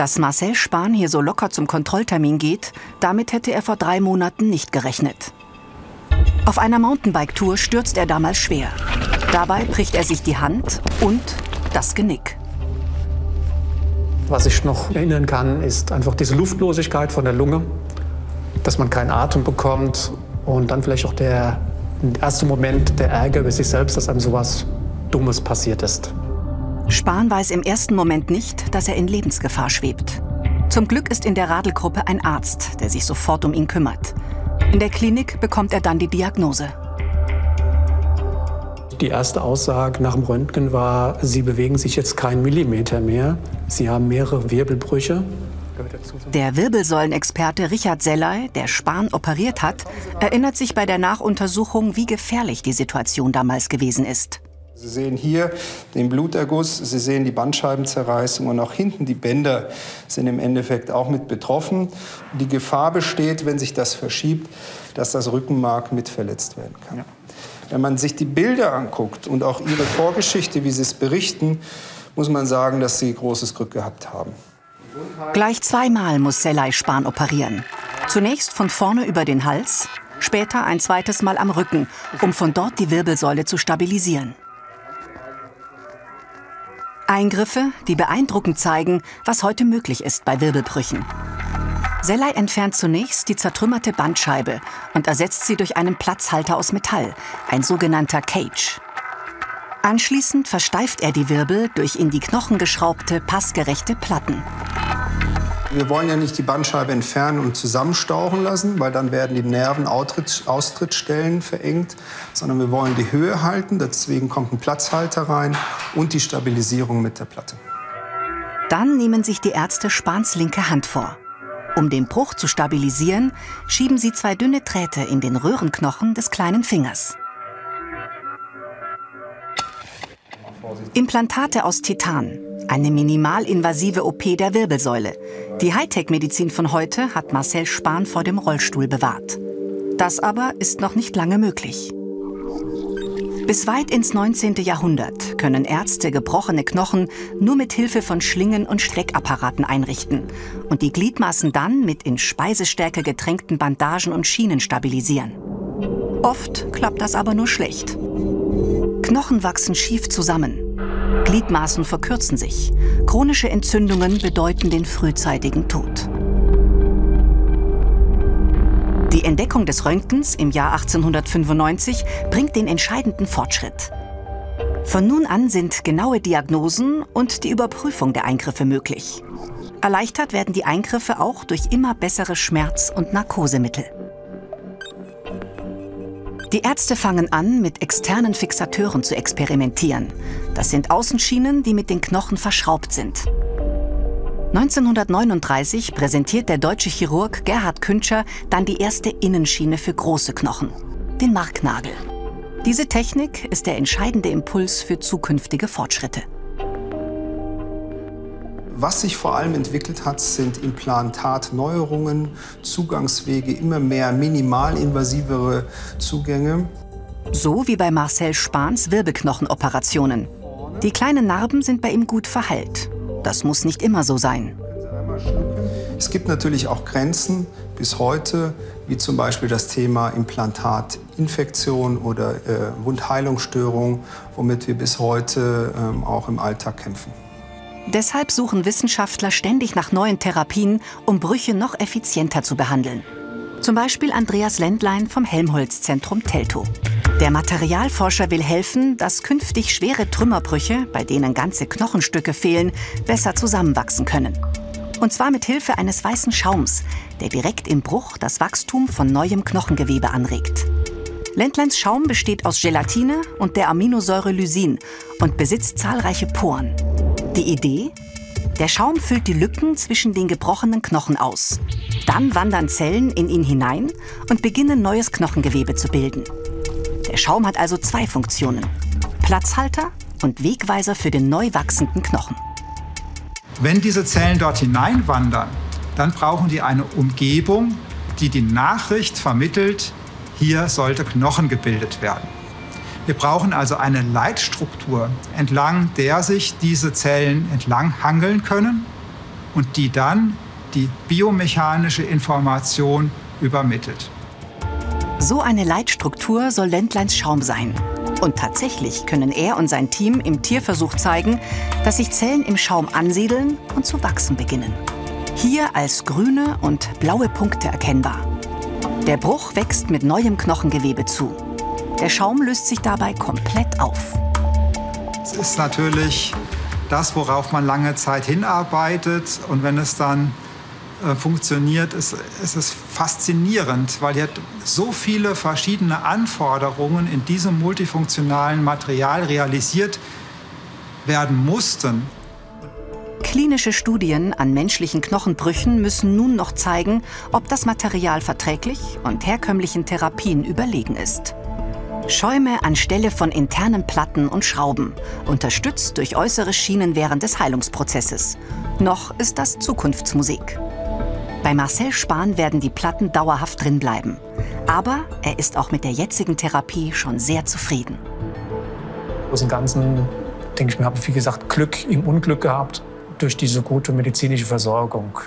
Dass Marcel Spahn hier so locker zum Kontrolltermin geht, damit hätte er vor drei Monaten nicht gerechnet. Auf einer Mountainbike-Tour stürzt er damals schwer. Dabei bricht er sich die Hand und das Genick. Was ich noch erinnern kann, ist einfach diese Luftlosigkeit von der Lunge, dass man keinen Atem bekommt und dann vielleicht auch der erste Moment der Ärger über sich selbst, dass einem sowas Dummes passiert ist. Spahn weiß im ersten Moment nicht, dass er in Lebensgefahr schwebt. Zum Glück ist in der Radelgruppe ein Arzt, der sich sofort um ihn kümmert. In der Klinik bekommt er dann die Diagnose. Die erste Aussage nach dem Röntgen war, Sie bewegen sich jetzt keinen Millimeter mehr. Sie haben mehrere Wirbelbrüche. Der Wirbelsäulenexperte Richard Sellay, der Spahn operiert hat, erinnert sich bei der Nachuntersuchung, wie gefährlich die Situation damals gewesen ist. Sie sehen hier den Bluterguss, Sie sehen die Bandscheibenzerreißung und auch hinten die Bänder sind im Endeffekt auch mit betroffen. Die Gefahr besteht, wenn sich das verschiebt, dass das Rückenmark mit verletzt werden kann. Ja. Wenn man sich die Bilder anguckt und auch ihre Vorgeschichte, wie sie es berichten, muss man sagen, dass sie großes Glück gehabt haben. Gleich zweimal muss Sellay Spahn operieren. Zunächst von vorne über den Hals, später ein zweites Mal am Rücken, um von dort die Wirbelsäule zu stabilisieren. Eingriffe, die beeindruckend zeigen, was heute möglich ist bei Wirbelbrüchen. Sellay entfernt zunächst die zertrümmerte Bandscheibe und ersetzt sie durch einen Platzhalter aus Metall, ein sogenannter Cage. Anschließend versteift er die Wirbel durch in die Knochen geschraubte, passgerechte Platten. Wir wollen ja nicht die Bandscheibe entfernen und zusammenstauchen lassen, weil dann werden die Nervenaustrittsstellen verengt, sondern wir wollen die Höhe halten. Deswegen kommt ein Platzhalter rein und die Stabilisierung mit der Platte. Dann nehmen sich die Ärzte Spahns linke Hand vor. Um den Bruch zu stabilisieren, schieben sie zwei dünne Drähte in den Röhrenknochen des kleinen Fingers. Implantate aus Titan, eine minimalinvasive OP der Wirbelsäule. Die Hightech-Medizin von heute hat Marcel Spahn vor dem Rollstuhl bewahrt. Das aber ist noch nicht lange möglich. Bis weit ins 19. Jahrhundert können Ärzte gebrochene Knochen nur mit Hilfe von Schlingen und Streckapparaten einrichten und die Gliedmaßen dann mit in Speisestärke getränkten Bandagen und Schienen stabilisieren. Oft klappt das aber nur schlecht. Knochen wachsen schief zusammen. Gliedmaßen verkürzen sich. Chronische Entzündungen bedeuten den frühzeitigen Tod. Die Entdeckung des Röntgens im Jahr 1895 bringt den entscheidenden Fortschritt. Von nun an sind genaue Diagnosen und die Überprüfung der Eingriffe möglich. Erleichtert werden die Eingriffe auch durch immer bessere Schmerz- und Narkosemittel. Die Ärzte fangen an, mit externen Fixateuren zu experimentieren. Das sind Außenschienen, die mit den Knochen verschraubt sind. 1939 präsentiert der deutsche Chirurg Gerhard Küntscher dann die erste Innenschiene für große Knochen, den Marknagel. Diese Technik ist der entscheidende Impuls für zukünftige Fortschritte. Was sich vor allem entwickelt hat, sind Implantatneuerungen, Zugangswege, immer mehr minimalinvasivere Zugänge. So wie bei Marcel Spahns Wirbelknochenoperationen. Die kleinen Narben sind bei ihm gut verheilt. Das muss nicht immer so sein. Es gibt natürlich auch Grenzen bis heute, wie zum Beispiel das Thema Implantatinfektion oder äh, Wundheilungsstörung, womit wir bis heute ähm, auch im Alltag kämpfen. Deshalb suchen Wissenschaftler ständig nach neuen Therapien, um Brüche noch effizienter zu behandeln. Zum Beispiel Andreas Ländlein vom Helmholtz-Zentrum Teltow. Der Materialforscher will helfen, dass künftig schwere Trümmerbrüche, bei denen ganze Knochenstücke fehlen, besser zusammenwachsen können. Und zwar mit Hilfe eines weißen Schaums, der direkt im Bruch das Wachstum von neuem Knochengewebe anregt. Ländleins Schaum besteht aus Gelatine und der Aminosäure Lysin und besitzt zahlreiche Poren. Die Idee? Der Schaum füllt die Lücken zwischen den gebrochenen Knochen aus. Dann wandern Zellen in ihn hinein und beginnen neues Knochengewebe zu bilden. Der Schaum hat also zwei Funktionen. Platzhalter und Wegweiser für den neu wachsenden Knochen. Wenn diese Zellen dort hineinwandern, dann brauchen die eine Umgebung, die die Nachricht vermittelt, hier sollte Knochen gebildet werden. Wir brauchen also eine Leitstruktur, entlang der sich diese Zellen entlang hangeln können und die dann die biomechanische Information übermittelt. So eine Leitstruktur soll Ländleins Schaum sein. Und tatsächlich können er und sein Team im Tierversuch zeigen, dass sich Zellen im Schaum ansiedeln und zu wachsen beginnen. Hier als grüne und blaue Punkte erkennbar. Der Bruch wächst mit neuem Knochengewebe zu. Der Schaum löst sich dabei komplett auf. Es ist natürlich das, worauf man lange Zeit hinarbeitet. Und wenn es dann äh, funktioniert, ist, ist es faszinierend, weil hier so viele verschiedene Anforderungen in diesem multifunktionalen Material realisiert werden mussten. Klinische Studien an menschlichen Knochenbrüchen müssen nun noch zeigen, ob das Material verträglich und herkömmlichen Therapien überlegen ist. Schäume anstelle von internen Platten und Schrauben, unterstützt durch äußere Schienen während des Heilungsprozesses. Noch ist das Zukunftsmusik. Bei Marcel Spahn werden die Platten dauerhaft drin bleiben. Aber er ist auch mit der jetzigen Therapie schon sehr zufrieden. Aus dem Ganzen, denke ich mir, habe wie gesagt Glück im Unglück gehabt durch diese gute medizinische Versorgung.